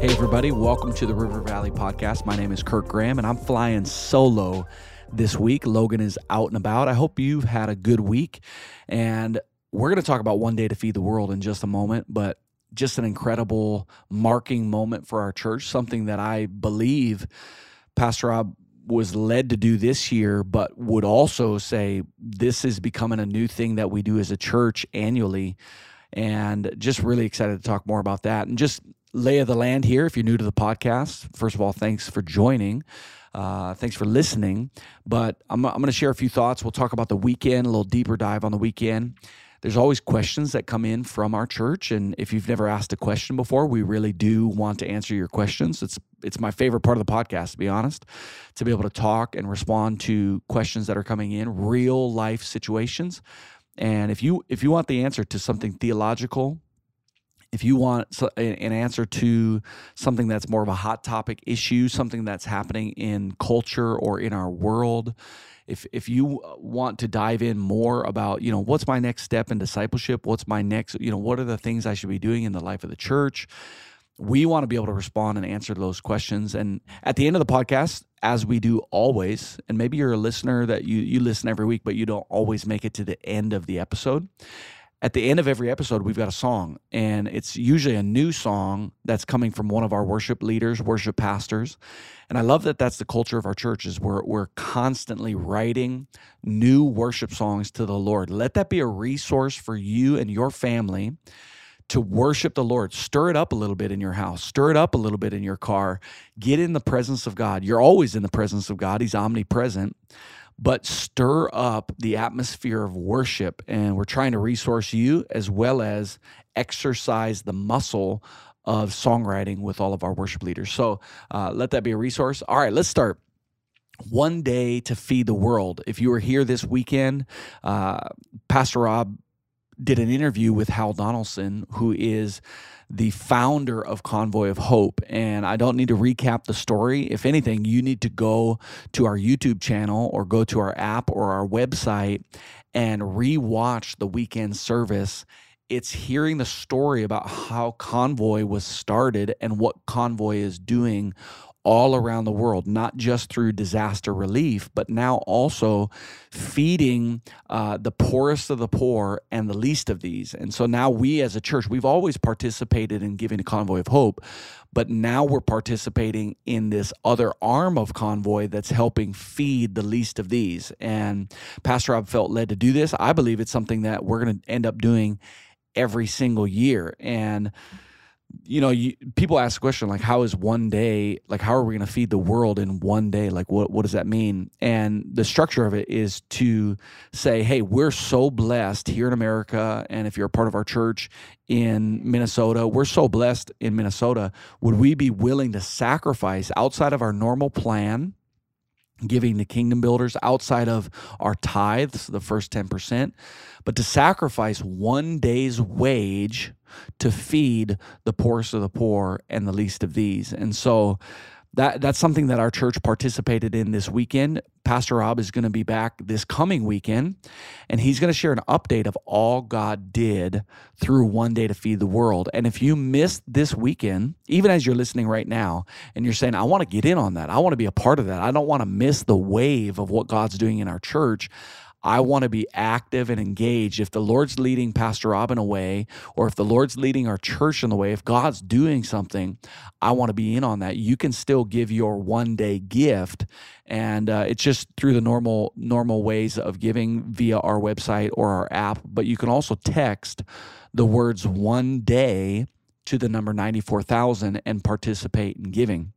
Hey, everybody, welcome to the River Valley Podcast. My name is Kirk Graham, and I'm flying solo this week. Logan is out and about. I hope you've had a good week. And we're going to talk about One Day to Feed the World in just a moment, but just an incredible marking moment for our church, something that I believe Pastor Rob was led to do this year, but would also say this is becoming a new thing that we do as a church annually. And just really excited to talk more about that. And just lay of the land here. If you're new to the podcast, first of all, thanks for joining. Uh, thanks for listening. But I'm, I'm going to share a few thoughts. We'll talk about the weekend, a little deeper dive on the weekend. There's always questions that come in from our church, and if you've never asked a question before, we really do want to answer your questions. It's it's my favorite part of the podcast, to be honest, to be able to talk and respond to questions that are coming in, real life situations. And if you if you want the answer to something theological, if you want an answer to something that's more of a hot topic issue, something that's happening in culture or in our world, if if you uh, want to dive in more about, you know, what's my next step in discipleship, what's my next, you know, what are the things I should be doing in the life of the church, we want to be able to respond and answer those questions. And at the end of the podcast, as we do always, and maybe you're a listener that you you listen every week, but you don't always make it to the end of the episode at the end of every episode, we've got a song, and it's usually a new song that's coming from one of our worship leaders, worship pastors. And I love that that's the culture of our church is we're, we're constantly writing new worship songs to the Lord. Let that be a resource for you and your family to worship the Lord. Stir it up a little bit in your house, stir it up a little bit in your car. Get in the presence of God. You're always in the presence of God, He's omnipresent but stir up the atmosphere of worship. And we're trying to resource you as well as exercise the muscle of songwriting with all of our worship leaders. So uh, let that be a resource. All right, let's start. One day to feed the world. If you were here this weekend, uh, Pastor Rob did an interview with Hal Donaldson, who is the founder of Convoy of Hope. And I don't need to recap the story. If anything, you need to go to our YouTube channel or go to our app or our website and rewatch the weekend service. It's hearing the story about how Convoy was started and what Convoy is doing all around the world, not just through disaster relief, but now also feeding uh, the poorest of the poor and the least of these. And so now we as a church, we've always participated in giving a convoy of hope, but now we're participating in this other arm of convoy that's helping feed the least of these. And Pastor Rob felt led to do this. I believe it's something that we're going to end up doing every single year. And you know, you, people ask the question like, how is one day, like, how are we going to feed the world in one day? Like, what, what does that mean? And the structure of it is to say, hey, we're so blessed here in America. And if you're a part of our church in Minnesota, we're so blessed in Minnesota. Would we be willing to sacrifice outside of our normal plan? Giving to kingdom builders outside of our tithes, the first 10%, but to sacrifice one day's wage to feed the poorest of the poor and the least of these. And so that that's something that our church participated in this weekend. Pastor Rob is going to be back this coming weekend, and he's going to share an update of all God did through one day to feed the world. And if you missed this weekend, even as you're listening right now, and you're saying, I want to get in on that, I want to be a part of that, I don't want to miss the wave of what God's doing in our church. I want to be active and engaged. If the Lord's leading Pastor Robin away, or if the Lord's leading our church in the way, if God's doing something, I want to be in on that. You can still give your one day gift, and uh, it's just through the normal normal ways of giving via our website or our app. But you can also text the words one day to the number 94,000 and participate in giving.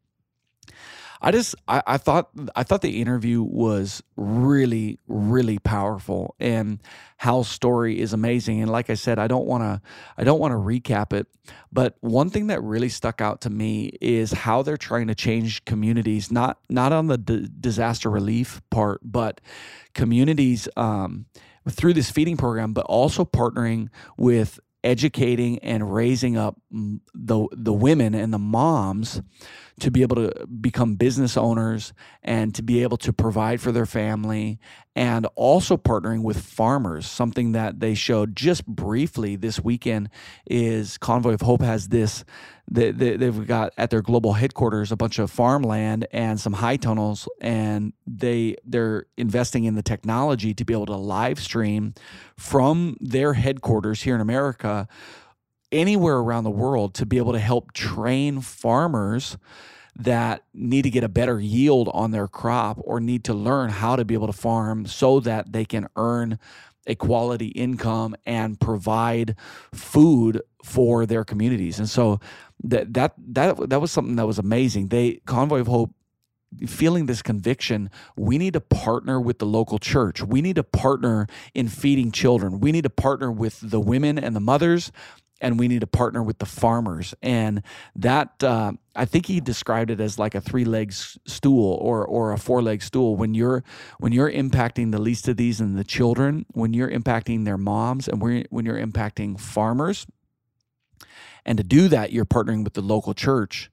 I just I, I thought I thought the interview was really really powerful and Hal's story is amazing. And like I said I don't want to I don't want to recap it but one thing that really stuck out to me is how they're trying to change communities not not on the d- disaster relief part but communities um, through this feeding program but also partnering with educating and raising up the the women and the moms to be able to become business owners and to be able to provide for their family and also partnering with farmers. Something that they showed just briefly this weekend is convoy of hope has this they, they, have got at their global headquarters a bunch of farmland and some high tunnels and they they're investing in the technology to be able to live stream from their headquarters here in america anywhere around the world to be able to help train farmers that need to get a better yield on their crop or need to learn how to be able to farm so that they can earn a quality income and provide food for their communities. And so that that that that was something that was amazing. They Convoy of Hope feeling this conviction, we need to partner with the local church. We need to partner in feeding children. We need to partner with the women and the mothers and we need to partner with the farmers. And that uh, I think he described it as like a three legs stool or or a four leg stool. When you're when you're impacting the least of these and the children, when you're impacting their moms, and when you're impacting farmers, and to do that, you're partnering with the local church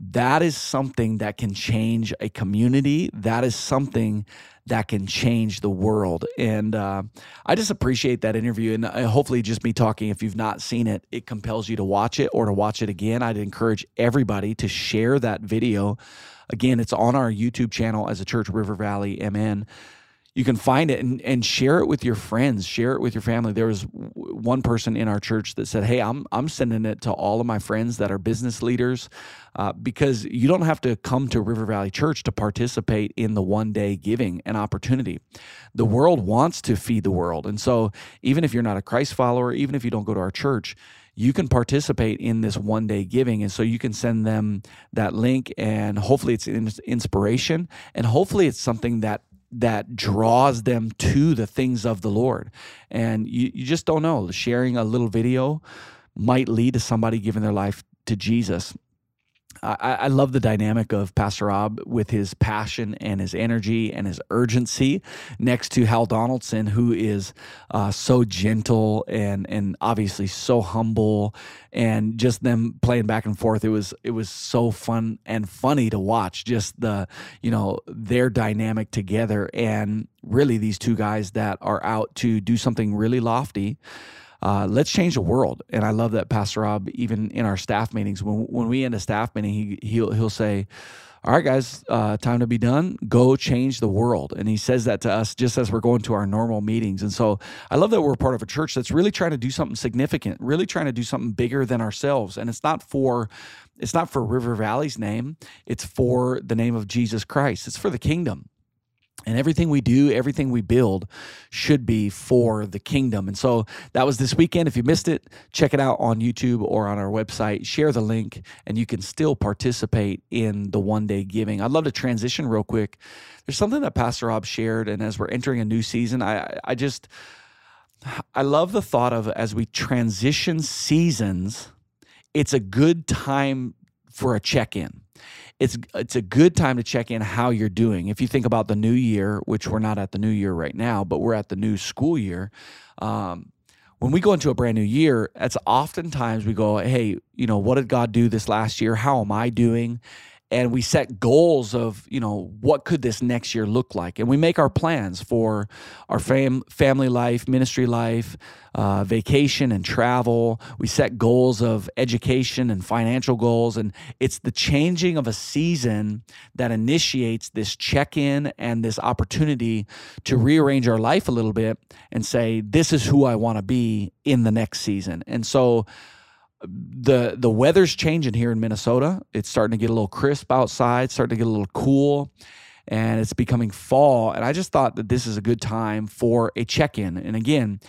that is something that can change a community. That is something that can change the world. And uh, I just appreciate that interview. And uh, hopefully, just me talking, if you've not seen it, it compels you to watch it or to watch it again. I'd encourage everybody to share that video. Again, it's on our YouTube channel as a church, River Valley MN you can find it and, and share it with your friends share it with your family. There was one person in our church that said hey i'm, I'm sending it to all of my friends that are business leaders uh, because you don't have to come to river valley church to participate in the one day giving and opportunity. The world wants to feed the world. And so even if you're not a christ follower even if you don't go to our church you can participate in this one day giving. And so you can send them that link, and hopefully it's inspiration, and hopefully it's something that that draws them to the things of the Lord. And you, you just don't know. Sharing a little video might lead to somebody giving their life to Jesus. I, I, love the dynamic of Pastor Rob with his passion and his energy and his urgency next to Hal Donaldson, who is uh, so gentle and and obviously so humble, and just them playing back and forth. It was it was so fun and funny to watch. Just the you know their dynamic together, and really these two guys that are out to do something really lofty uh, let's change the world. And I love that Pastor Rob, even in our staff meetings, when when we end a staff meeting, he he'll he'll say, "All right, guys, uh, time to be done. Go change the world." And he says that to us just as we're going to our normal meetings. And so I love that we're part of a church that's really trying to do something significant, really trying to do something bigger than ourselves. And it's not for it's not for River Valley's name. It's for the name of Jesus Christ. It's for the kingdom. And everything we do, everything we build should be for the kingdom. And so that was this weekend. If you missed it, check it out on YouTube or on our website. Share the link, and you can still participate in the one day giving. I'd love to transition real quick. There's something that Pastor Rob shared, and as we're entering a new season, I, I just, I love the thought of as we transition seasons, it's a good time for a check in it's it's a good time to check in how you're doing. If you think about the new year, which we're not at the new year right now, but we're at the new school year. Um, when we go into a brand new year, that's oftentimes we go, hey, you know, what did God do this last year? How am I doing? And we set goals of you know what could this next year look like? And we make our plans for our fam- family life ministry life uh, vacation and travel. We set goals of education and financial goals and it's the changing of a season that initiates this check-in and this opportunity to rearrange our life a little bit and say this is who i want to be in the next season. And so the the weather's changing here in Minnesota. It's starting to get a little crisp outside, starting to get a little cool, and it's becoming fall. And I just thought that this is a good time for a check-in. And again,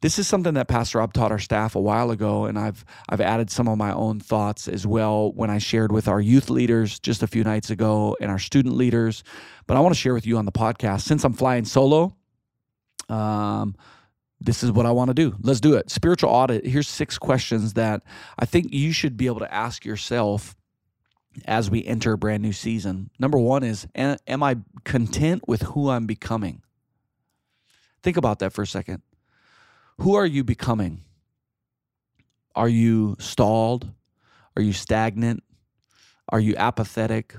this is something that Pastor Rob taught our staff a while ago, and I've I've added some of my own thoughts as well when I shared with our youth leaders just a few nights ago and our student leaders. But I want to share with you on the podcast since I'm flying solo. Um, this is what I want to do. Let's do it. Spiritual audit. Here's six questions that I think you should be able to ask yourself as we enter a brand new season. Number one is Am I content with who I'm becoming? Think about that for a second. Who are you becoming? Are you stalled? Are you stagnant? Are you apathetic?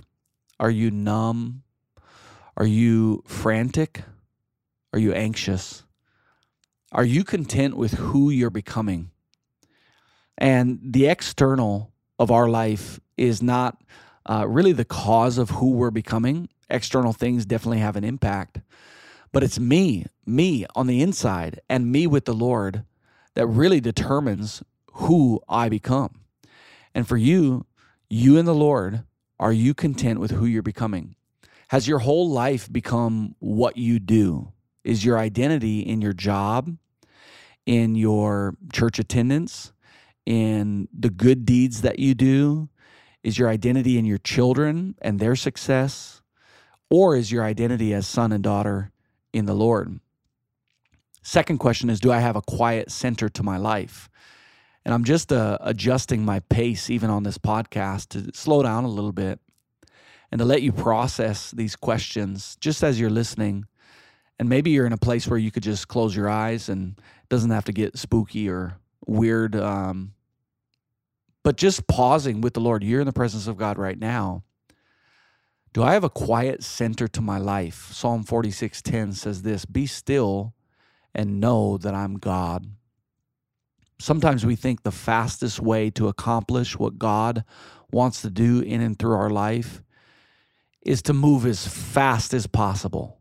Are you numb? Are you frantic? Are you anxious? Are you content with who you're becoming? And the external of our life is not uh, really the cause of who we're becoming. External things definitely have an impact, but it's me, me on the inside, and me with the Lord that really determines who I become. And for you, you and the Lord, are you content with who you're becoming? Has your whole life become what you do? Is your identity in your job, in your church attendance, in the good deeds that you do? Is your identity in your children and their success? Or is your identity as son and daughter in the Lord? Second question is Do I have a quiet center to my life? And I'm just uh, adjusting my pace, even on this podcast, to slow down a little bit and to let you process these questions just as you're listening. And maybe you're in a place where you could just close your eyes and it doesn't have to get spooky or weird. Um, but just pausing with the Lord, you're in the presence of God right now. Do I have a quiet center to my life? Psalm 46:10 says this, "Be still and know that I'm God." Sometimes we think the fastest way to accomplish what God wants to do in and through our life is to move as fast as possible.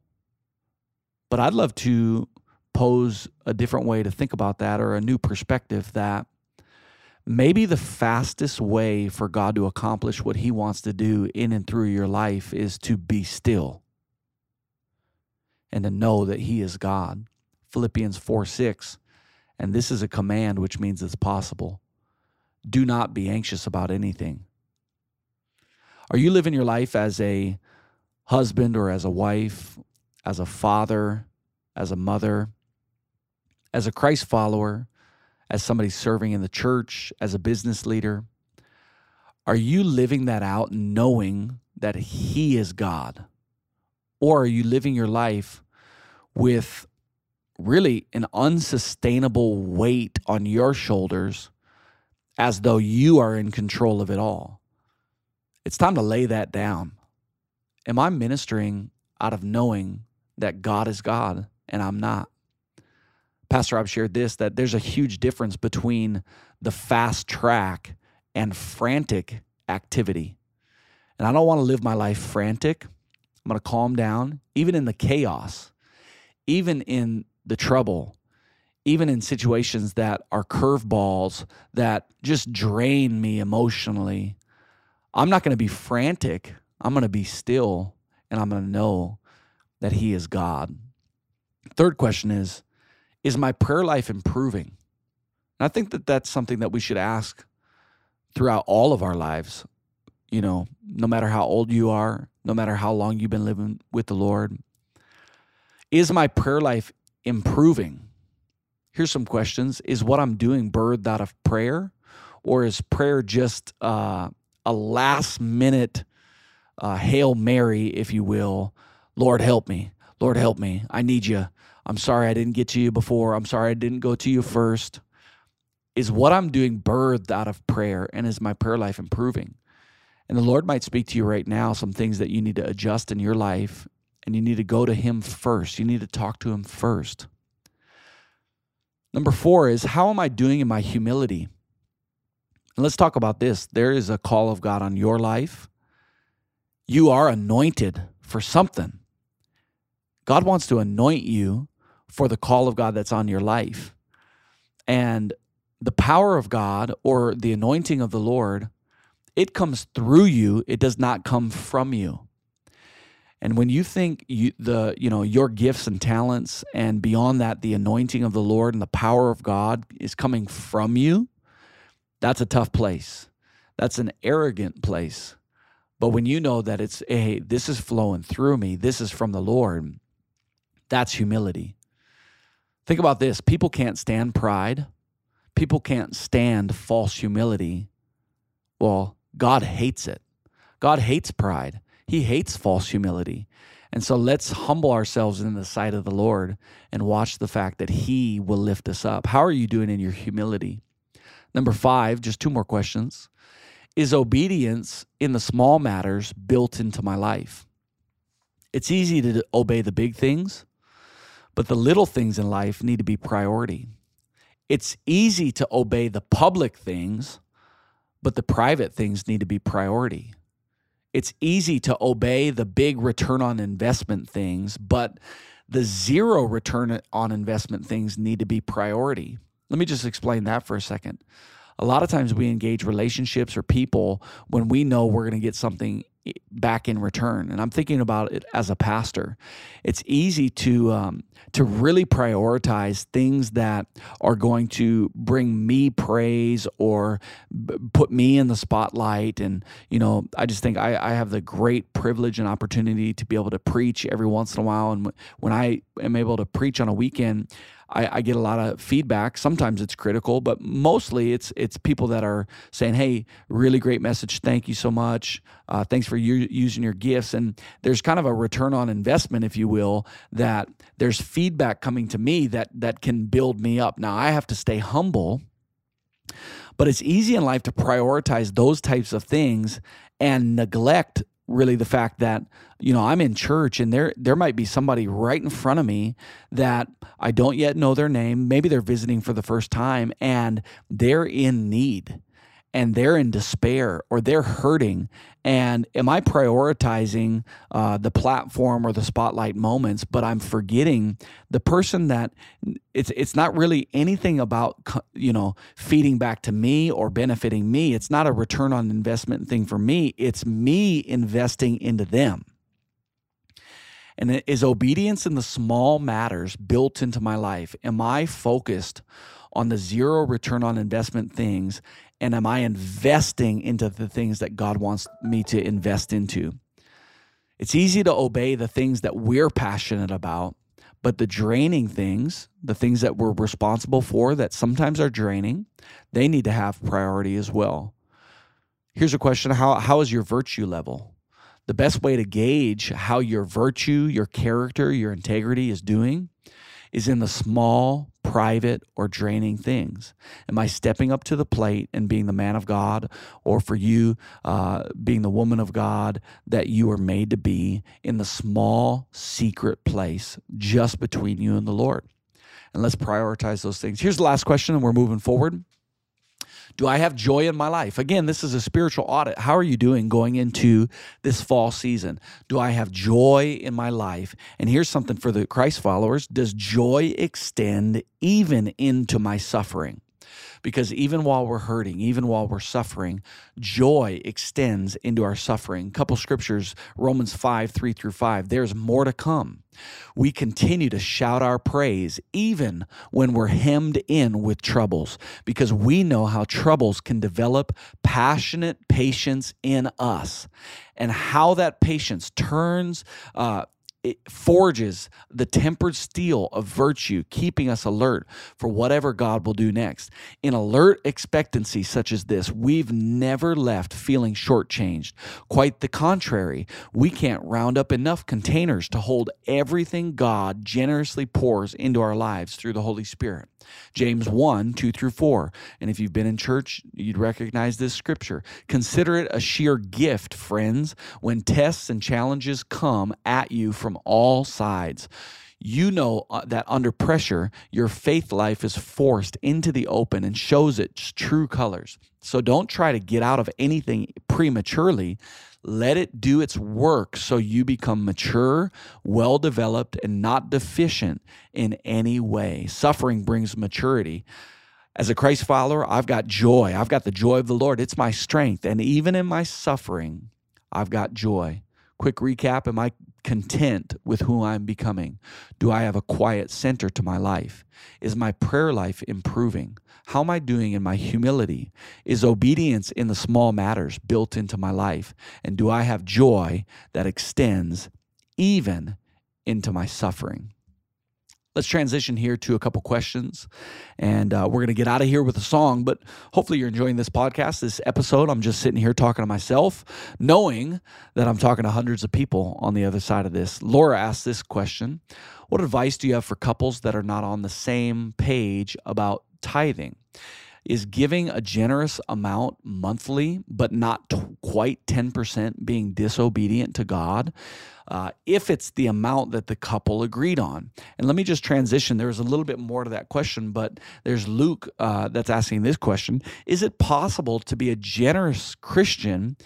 But I'd love to pose a different way to think about that or a new perspective that maybe the fastest way for God to accomplish what he wants to do in and through your life is to be still and to know that he is God. Philippians 4 6. And this is a command, which means it's possible. Do not be anxious about anything are you living your life as a husband or as a wife, as a father, as a mother, as a Christ follower, as somebody serving in the church, as a business leader? Are you living that out knowing that He is God? Or are you living your life with really an unsustainable weight on your shoulders as though you are in control of it all? It's time to lay that down. Am I ministering out of knowing that God is God and I'm not? Pastor I've shared this that there's a huge difference between the fast track and frantic activity. And I don't want to live my life frantic. I'm going to calm down, even in the chaos, even in the trouble, even in situations that are curveballs that just drain me emotionally. I'm not going to be frantic. I'm going to be still and I'm going to know that He is God. Third question is Is my prayer life improving? And I think that that's something that we should ask throughout all of our lives. You know, no matter how old you are, no matter how long you've been living with the Lord, is my prayer life improving? Here's some questions Is what I'm doing birthed out of prayer? Or is prayer just uh, a last minute uh, Hail Mary, if you will. Lord, help me. Lord, help me. I need you. I'm sorry I didn't get to you before. I'm sorry I didn't go to you first. Is what I'm doing birthed out of prayer? And is my prayer life improving? And the Lord might speak to you right now some things that you need to adjust in your life, and you need to go to Him first. You need to talk to Him first. Number four is how am I doing in my humility? And let's talk about this. There is a call of God on your life. You are anointed for something. God wants to anoint you for the call of God that's on your life. And the power of God or the anointing of the Lord, it comes through you, it does not come from you. And when you think you, the you know your gifts and talents and beyond that the anointing of the Lord and the power of God is coming from you, that's a tough place. That's an arrogant place. But when you know that it's, hey, this is flowing through me, this is from the Lord, that's humility. Think about this people can't stand pride, people can't stand false humility. Well, God hates it. God hates pride, He hates false humility. And so let's humble ourselves in the sight of the Lord and watch the fact that He will lift us up. How are you doing in your humility? Number five, just two more questions. is obedience in the small matters built into my life? It's easy to obey the big things, but the little things in life need to be priority. It's easy to obey the public things, but the private things need to be priority. It's easy to obey the big return on investment things, but the zero return on investment things need to be priority. Let me just explain that for a second a lot of times we engage relationships or people when we know we're going to get something back in return. And I'm thinking about it as a pastor. It's easy to um, to really prioritize things that are going to bring me praise or b- put me in the spotlight. And you know, I just think I, I have the great privilege and opportunity to be able to preach every once in a while. And when I am able to preach on a weekend, I, I, get a lot of feedback. Sometimes it's critical, but mostly it's it's people that are saying, "Hey, really great message. Thank you so much. Uh, thanks for u- using your gifts." And there's kind of a return on investment, if you will, that there's feedback coming to me that that can build me up. Now I have to stay humble, but it's easy in life to prioritize those types of things and neglect really the fact that you know I'm in church and there there might be somebody right in front of me that I don't yet know their name. Maybe they're visiting for the first time and they're in need and they're in despair or they're hurting. And am i prioritizing uh, the platform or the spotlight moments but i'm forgetting the person that it's it's not really anything about you know feeding back to me or benefiting me. It's not a return on investment thing for me. It's me investing into them. And is obedience in the small matters built into my life? Am i focused on the zero return on investment things and am I investing into the things that God wants me to invest into? It's easy to obey the things that we're passionate about, but the draining things, the things that we're responsible for that sometimes are draining, they need to have priority as well. Here's a question How, how is your virtue level? The best way to gauge how your virtue, your character, your integrity is doing is in the small, private, or draining things? Am I stepping up to the plate and being the man of God, or for you, uh, being the woman of God that you are made to be in the small, secret place just between you and the Lord? And let's prioritize those things. Here's the last question, and we're moving forward. Do I have joy in my life? Again, this is a spiritual audit. How are you doing going into this fall season? Do I have joy in my life? And here's something for the Christ followers Does joy extend even into my suffering? Because even while we're hurting, even while we're suffering, joy extends into our suffering. A couple scriptures, Romans 5, 3 through 5. There's more to come. We continue to shout our praise even when we're hemmed in with troubles because we know how troubles can develop passionate patience in us and how that patience turns uh, it forges the tempered steel of virtue, keeping us alert for whatever God will do next. In alert expectancy such as this, we've never left feeling shortchanged. Quite the contrary, we can't round up enough containers to hold everything God generously pours into our lives through the Holy Spirit. James 1 2 through 4. And if you've been in church, you'd recognize this scripture. Consider it a sheer gift, friends, when tests and challenges come at you from all sides you know uh, that under pressure, your faith life is forced into the open and shows its true colors. So don't try to get out of anything prematurely. Let it do its work so you become mature, well developed, and not deficient in any way. Suffering brings maturity. As a Christ follower, I've got joy. I've got the joy of the Lord. It's my strength. And even in my suffering, I've got joy. Quick recap Am I content with who I'm becoming? Do I have a quiet center to my life? Is my prayer life improving? How am I doing in my humility? Is obedience in the small matters built into my life? And do I have joy that extends even into my suffering? let's transition here to a couple questions and uh, we're going to get out of here with a song but hopefully you're enjoying this podcast this episode i'm just sitting here talking to myself knowing that i'm talking to hundreds of people on the other side of this laura asked this question what advice do you have for couples that are not on the same page about tithing is giving a generous amount monthly, but not t- quite 10% being disobedient to God? Uh, if it's the amount that the couple agreed on. And let me just transition. There's a little bit more to that question, but there's Luke uh, that's asking this question Is it possible to be a generous Christian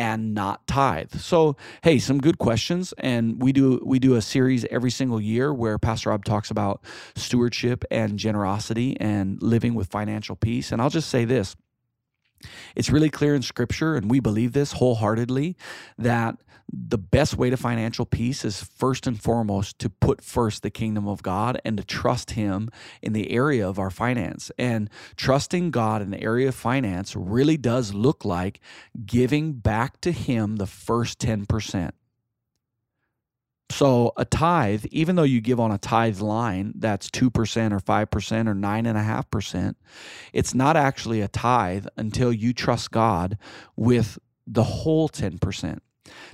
and not tithe. So, hey, some good questions and we do we do a series every single year where Pastor Rob talks about stewardship and generosity and living with financial peace. And I'll just say this. It's really clear in scripture and we believe this wholeheartedly that the best way to financial peace is first and foremost to put first the kingdom of God and to trust Him in the area of our finance. And trusting God in the area of finance really does look like giving back to Him the first 10%. So, a tithe, even though you give on a tithe line that's 2% or 5% or 9.5%, it's not actually a tithe until you trust God with the whole 10%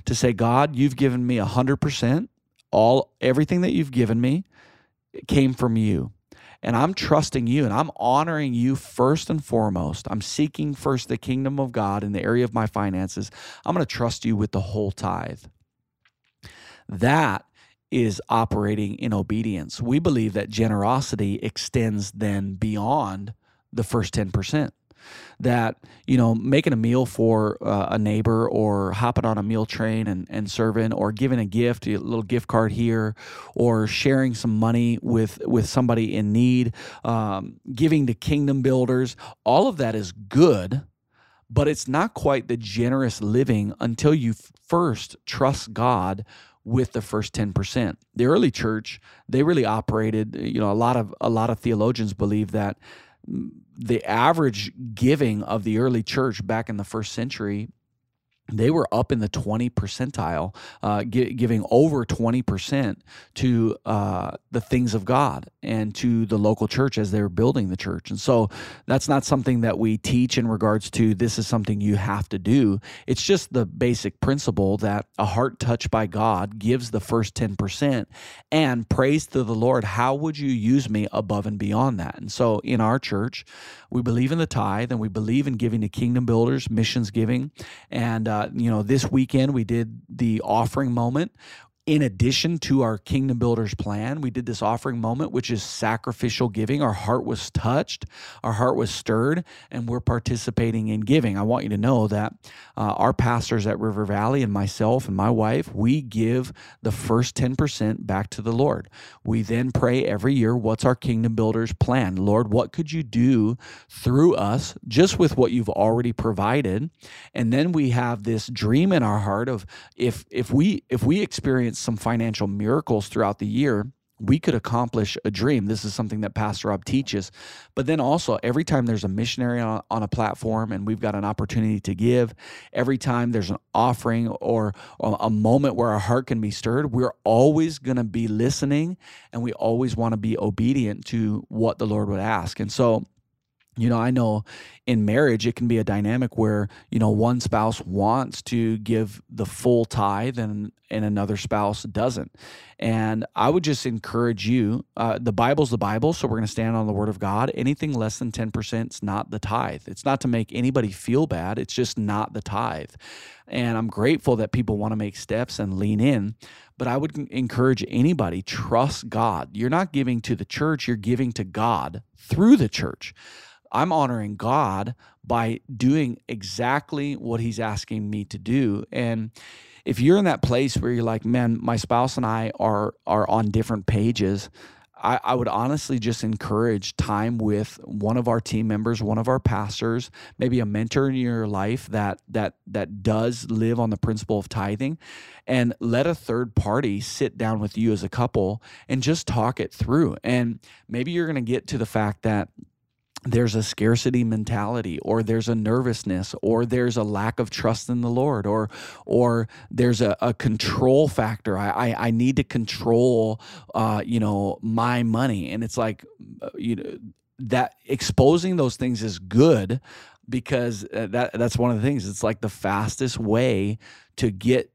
to say, God, you've given me 100%, all everything that you've given me came from you. And I'm trusting you and I'm honoring you first and foremost. I'm seeking first the kingdom of God in the area of my finances. I'm going to trust you with the whole tithe. That is operating in obedience. We believe that generosity extends then beyond the first 10% that you know making a meal for uh, a neighbor or hopping on a meal train and, and serving or giving a gift a little gift card here or sharing some money with with somebody in need um, giving to kingdom builders all of that is good but it's not quite the generous living until you first trust god with the first 10%. The early church, they really operated, you know, a lot of a lot of theologians believe that mm, the average giving of the early church back in the first century they were up in the 20 percentile, uh, gi- giving over 20% to uh, the things of God and to the local church as they were building the church. And so that's not something that we teach in regards to this is something you have to do. It's just the basic principle that a heart touched by God gives the first 10% and praise to the Lord, how would you use me above and beyond that? And so in our church, we believe in the tithe and we believe in giving to kingdom builders, missions giving. And, uh, uh, you know, this weekend we did the offering moment in addition to our Kingdom Builders plan, we did this offering moment, which is sacrificial giving. Our heart was touched, our heart was stirred, and we're participating in giving. I want you to know that uh, our pastors at River Valley and myself and my wife, we give the first 10% back to the Lord. We then pray every year, what's our Kingdom Builders plan? Lord, what could you do through us just with what you've already provided? And then we have this dream in our heart of if if we if we experience some financial miracles throughout the year, we could accomplish a dream. This is something that Pastor Rob teaches. But then also, every time there's a missionary on, on a platform and we've got an opportunity to give, every time there's an offering or, or a moment where our heart can be stirred, we're always going to be listening and we always want to be obedient to what the Lord would ask. And so, you know, I know in marriage it can be a dynamic where, you know, one spouse wants to give the full tithe and and another spouse doesn't. And I would just encourage you, uh, the Bible's the Bible, so we're going to stand on the word of God. Anything less than 10% is not the tithe. It's not to make anybody feel bad, it's just not the tithe. And I'm grateful that people want to make steps and lean in. But I would encourage anybody trust God. You're not giving to the church, you're giving to God through the church. I'm honoring God by doing exactly what He's asking me to do. And if you're in that place where you're like, man, my spouse and I are are on different pages, I, I, would honestly just encourage time with one of our team members, one of our pastors, maybe a mentor in your life that that that does live on the principle of tithing, and let a third party sit down with you as a couple and just talk it through. And maybe you're going to get to the fact that there's a scarcity mentality or there's a nervousness or there's a lack of trust in the lord or or there's a, a control factor. I, I, I need to control uh you know my money. And it's like uh, you know that exposing those things is good because uh, that that's one of the things. It's like the fastest way to get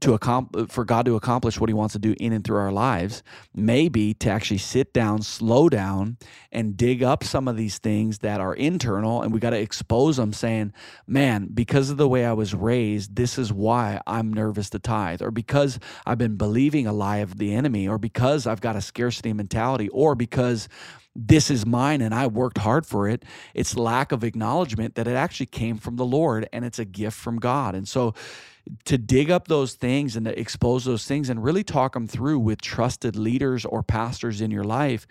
to accomplish for God to accomplish what he wants to do in and through our lives maybe to actually sit down slow down and dig up some of these things that are internal and we got to expose them saying man because of the way I was raised this is why I'm nervous to tithe or because I've been believing a lie of the enemy or because I've got a scarcity mentality or because this is mine and I worked hard for it. It's lack of acknowledgement that it actually came from the Lord and it's a gift from God. And so to dig up those things and to expose those things and really talk them through with trusted leaders or pastors in your life,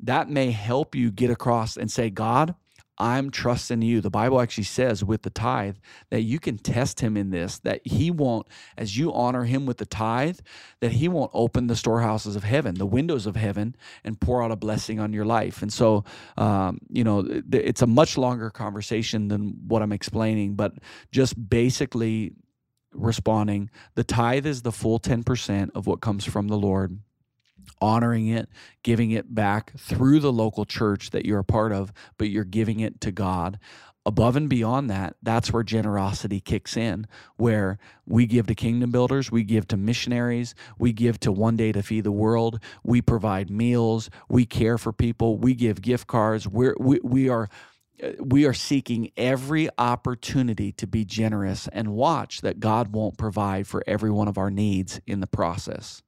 that may help you get across and say, God, I'm trusting you. The Bible actually says with the tithe that you can test him in this, that he won't, as you honor him with the tithe, that he won't open the storehouses of heaven, the windows of heaven, and pour out a blessing on your life. And so, um, you know, it's a much longer conversation than what I'm explaining, but just basically responding, the tithe is the full 10% of what comes from the Lord honoring it, giving it back through the local church that you're a part of, but you're giving it to God. Above and beyond that, that's where generosity kicks in, where we give to kingdom builders, we give to missionaries, we give to One Day to Feed the World, we provide meals, we care for people, we give gift cards. We're, we, we are we are seeking every opportunity to be generous and watch that God won't provide for every one of our needs in the process.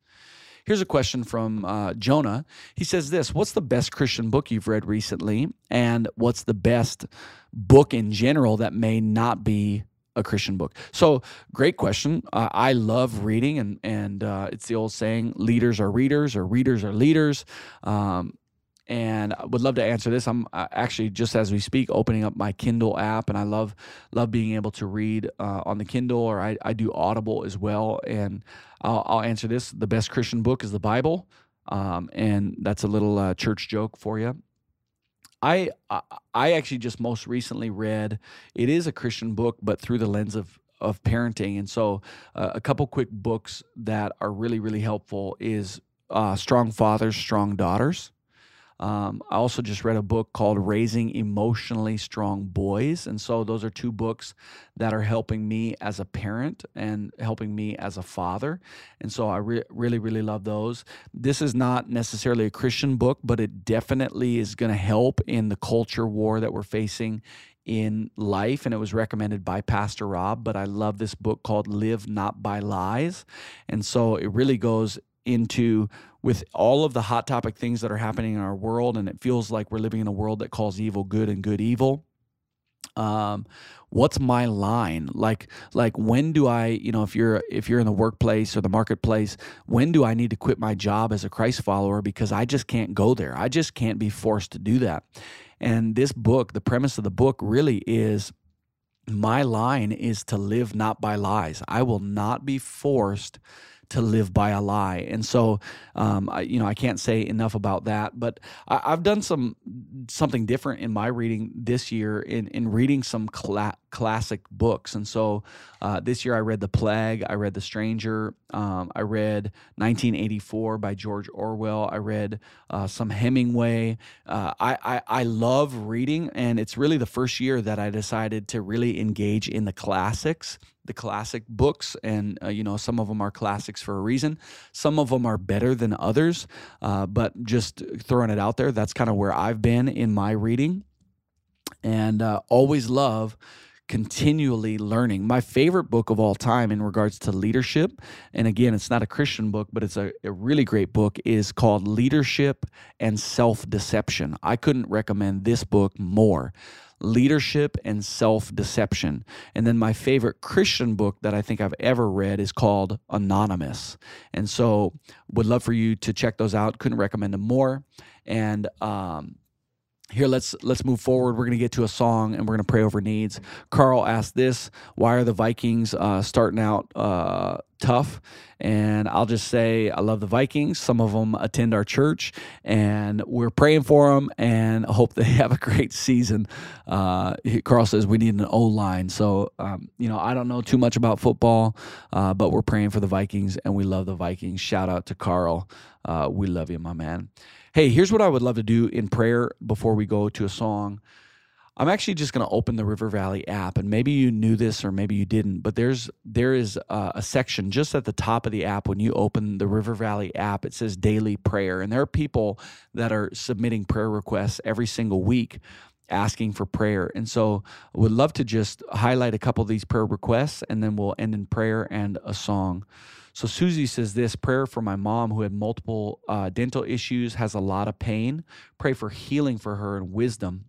Here's a question from uh, Jonah. He says this What's the best Christian book you've read recently? And what's the best book in general that may not be a Christian book? So, great question. Uh, I love reading, and and uh, it's the old saying: leaders are readers, or readers are leaders. Um, and I would love to answer this. I'm uh, actually just as we speak opening up my Kindle app, and I love love being able to read uh, on the Kindle, or I, I do Audible as well. And I'll, I'll, answer this: the best Christian book is the Bible, um, and that's a little uh, church joke for you. I I actually just most recently read. It is a Christian book, but through the lens of of parenting, and so uh, a couple quick books that are really really helpful is uh, Strong Fathers, Strong Daughters um, I also just read a book called Raising Emotionally Strong Boys. And so those are two books that are helping me as a parent and helping me as a father. And so I re- really, really love those. This is not necessarily a Christian book, but it definitely is going to help in the culture war that we're facing in life and it was recommended by Pastor Rob but I love this book called Live Not by Lies and so it really goes into with all of the hot topic things that are happening in our world and it feels like we're living in a world that calls evil good and good evil. Um what's my line? Like like when do i you know if you're if you're in the workplace or the marketplace when do i need to quit my job as a christ follower? Because i just can't go there. I just can't be forced to do that. And this book the premise of the book really is my line is to live not by lies. I will not be forced to live by a lie. And so, um, I, you know, I can't say enough about that. But I, have done some something different in my reading this year in in reading some cla- classic books. And so, uh, this year I read The Plague, I read The Stranger, um, I read 1984 by George Orwell, I read uh, some Hemingway. Uh, I, I I love reading, and it's really the first year that I decided to really engage in the classics the classic books, and uh, you know some of them are classics for a reason. Some of them are better than others, uh, but just throwing it out there, that's kind of where I've been in my reading, and uh, always love continually learning. My favorite book of all time in regards to leadership, and again, it's not a Christian book, but it's a, a really great book, is called Leadership and Self Deception. I couldn't recommend this book more leadership and self deception. And then my favorite Christian book that I think I've ever read is called Anonymous. And so would love for you to check those out. Couldn't recommend them more. And um, here let's let's move forward. We're going to get to a song and we're going to pray over needs. Carl asked this why are the vikings uh, starting out uh, tough? And i'll just say i love the vikings. Some of them attend our church and we're praying for them and hope they have a great season. Uh, carl says we need an o line so um, you know i don't know too much about football uh, but we're praying for the vikings and we love the vikings. Shout out to carl. Uh, we love you my man Hey, here's what I would love to do in prayer before we go to a song. I'm actually just going to open the River Valley app, and maybe you knew this or maybe you didn't, but there's there is a, a, section just at the top of the app when you open the River Valley app. It says daily prayer, and there are people that are submitting prayer requests every single week, asking for prayer. And so, I would love to just highlight a couple of these prayer requests, and then we'll end in prayer and a song. So Susie says this prayer for my mom who had multiple uh, dental issues, has a lot of pain. Pray for healing for her and wisdom.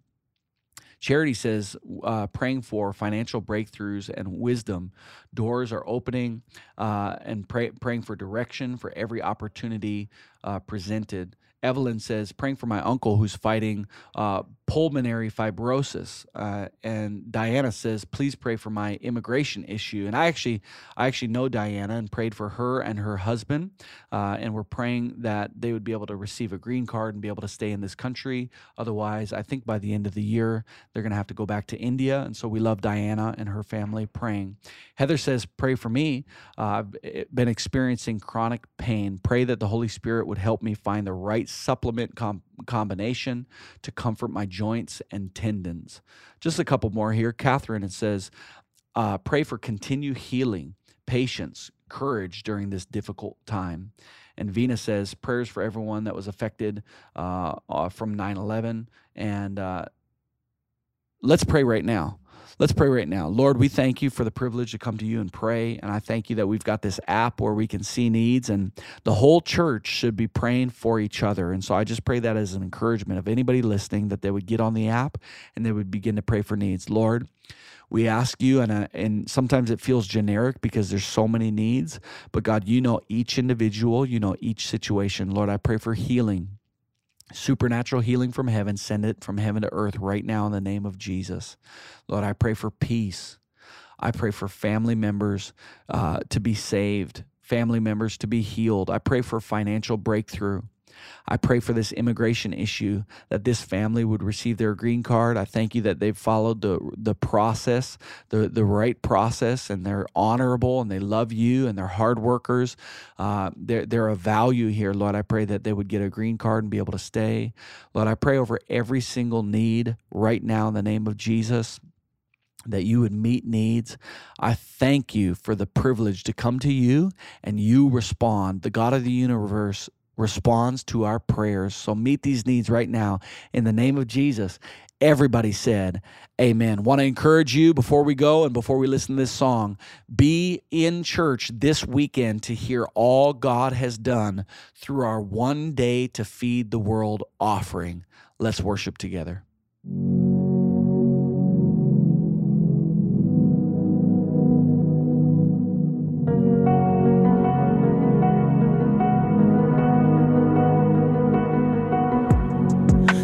Charity says, uh, praying for financial breakthroughs and wisdom. Doors are opening uh, and pray, praying for direction for every opportunity uh, presented. Evelyn says, praying for my uncle who's fighting uh, pulmonary fibrosis. Uh, and Diana says, please pray for my immigration issue. And I actually, I actually know Diana and prayed for her and her husband. Uh, and we're praying that they would be able to receive a green card and be able to stay in this country. Otherwise, I think by the end of the year, they're going to have to go back to India. And so we love Diana and her family praying. Heather says, pray for me. Uh, I've eh, been experiencing chronic pain. Pray that the Holy Spirit would help me find the right supplement com- combination to comfort my joints and tendons. Just a couple more here. Catherine, it says, uh, pray for continued healing, patience, courage during this difficult time. And Vina says, prayers for everyone that was affected uh, uh, from 9 11. And uh, let's pray right now. Let's pray right now. Lord, we thank you for the privilege to come to you and pray. And I thank you that we've got this app where we can see needs, and the whole church should be praying for each other. And so I just pray that as an encouragement of anybody listening that they would get on the app and they would begin to pray for needs. Lord, we ask you and uh, and sometimes it feels generic because there's so many needs but god you know each individual you know each situation lord i pray for healing supernatural healing from heaven. Send it from heaven to earth right now in the name of Jesus. Lord, I pray for peace. I pray for family members uh, to be saved, family members to be healed. I pray for financial breakthrough. I pray for this immigration issue that this family would receive their green card. I thank you that they've followed the the process, the the right process, and they're honorable and they love you and they're hard workers. Uh, they're they're a value here, Lord. I pray that they would get a green card and be able to stay. Lord, I pray over every single need right now in the name of Jesus that you would meet needs. I thank you for the privilege to come to you and you respond. The God of the universe responds to our prayers. So meet these needs right now in the name of Jesus. Everybody said, Amen. Want to encourage you before we go and before we listen to this song, be in church this weekend to hear all God has done through our one day to feed the world offering. Let's worship together.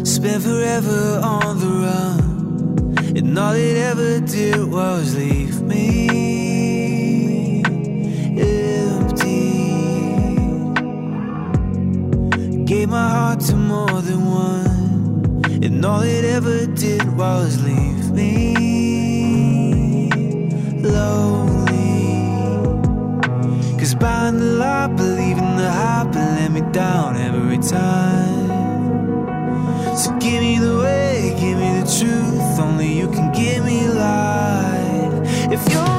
Spent forever on the run, and all it ever did was leave me empty. Gave my heart to more than one, and all it ever did was leave me lonely. Cause buying the lie, believing the hype, let me down every time. Me the truth. Only you can give me life. If you're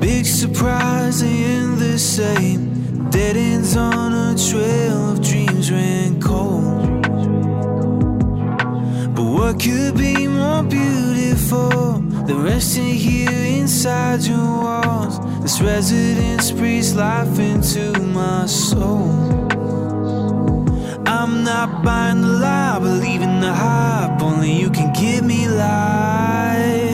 Big surprise, end the same. Dead ends on a trail of dreams ran cold. But what could be more beautiful than resting here inside your walls? This residence breathes life into my soul. I'm not buying the lie, believing the hype. Only you can give me life.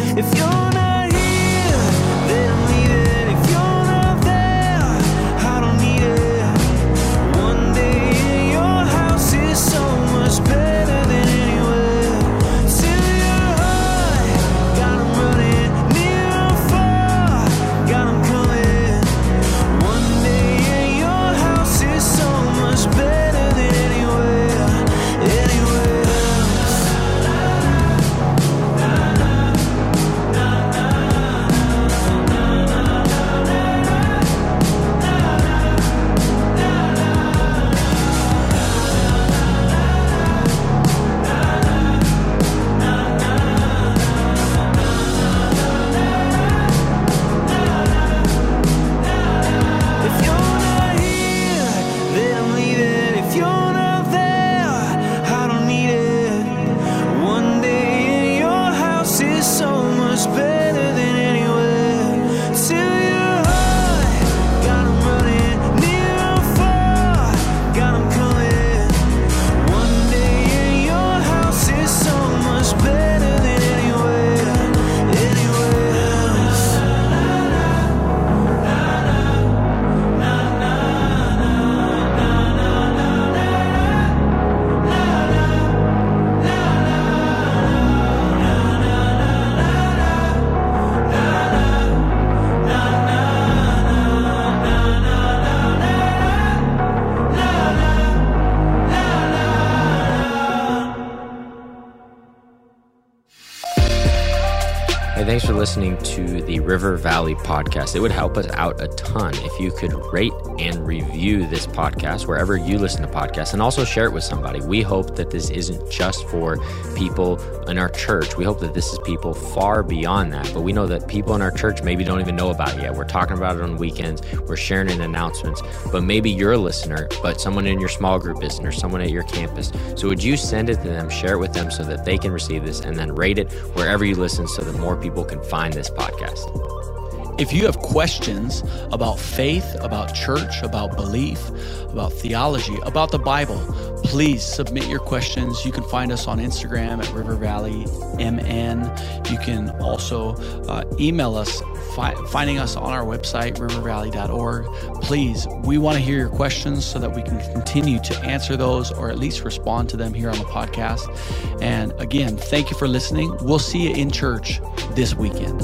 Listening to the River Valley podcast. It would help us out a ton if you could rate and review this podcast wherever you listen to podcasts and also share it with somebody. We hope that this isn't just for people in our church. We hope that this is people far beyond that. But we know that people in our church maybe don't even know about it yet. We're talking about it on weekends, we're sharing in announcements. But maybe you're a listener, but someone in your small group isn't, or someone at your campus. So would you send it to them, share it with them so that they can receive this, and then rate it wherever you listen so that more people can find this podcast? If you have questions about faith, about church, about belief, about theology, about the Bible, please submit your questions. You can find us on Instagram at River Valley MN. You can also uh, email us, fi- finding us on our website, rivervalley.org. Please, we want to hear your questions so that we can continue to answer those or at least respond to them here on the podcast. And again, thank you for listening. We'll see you in church this weekend.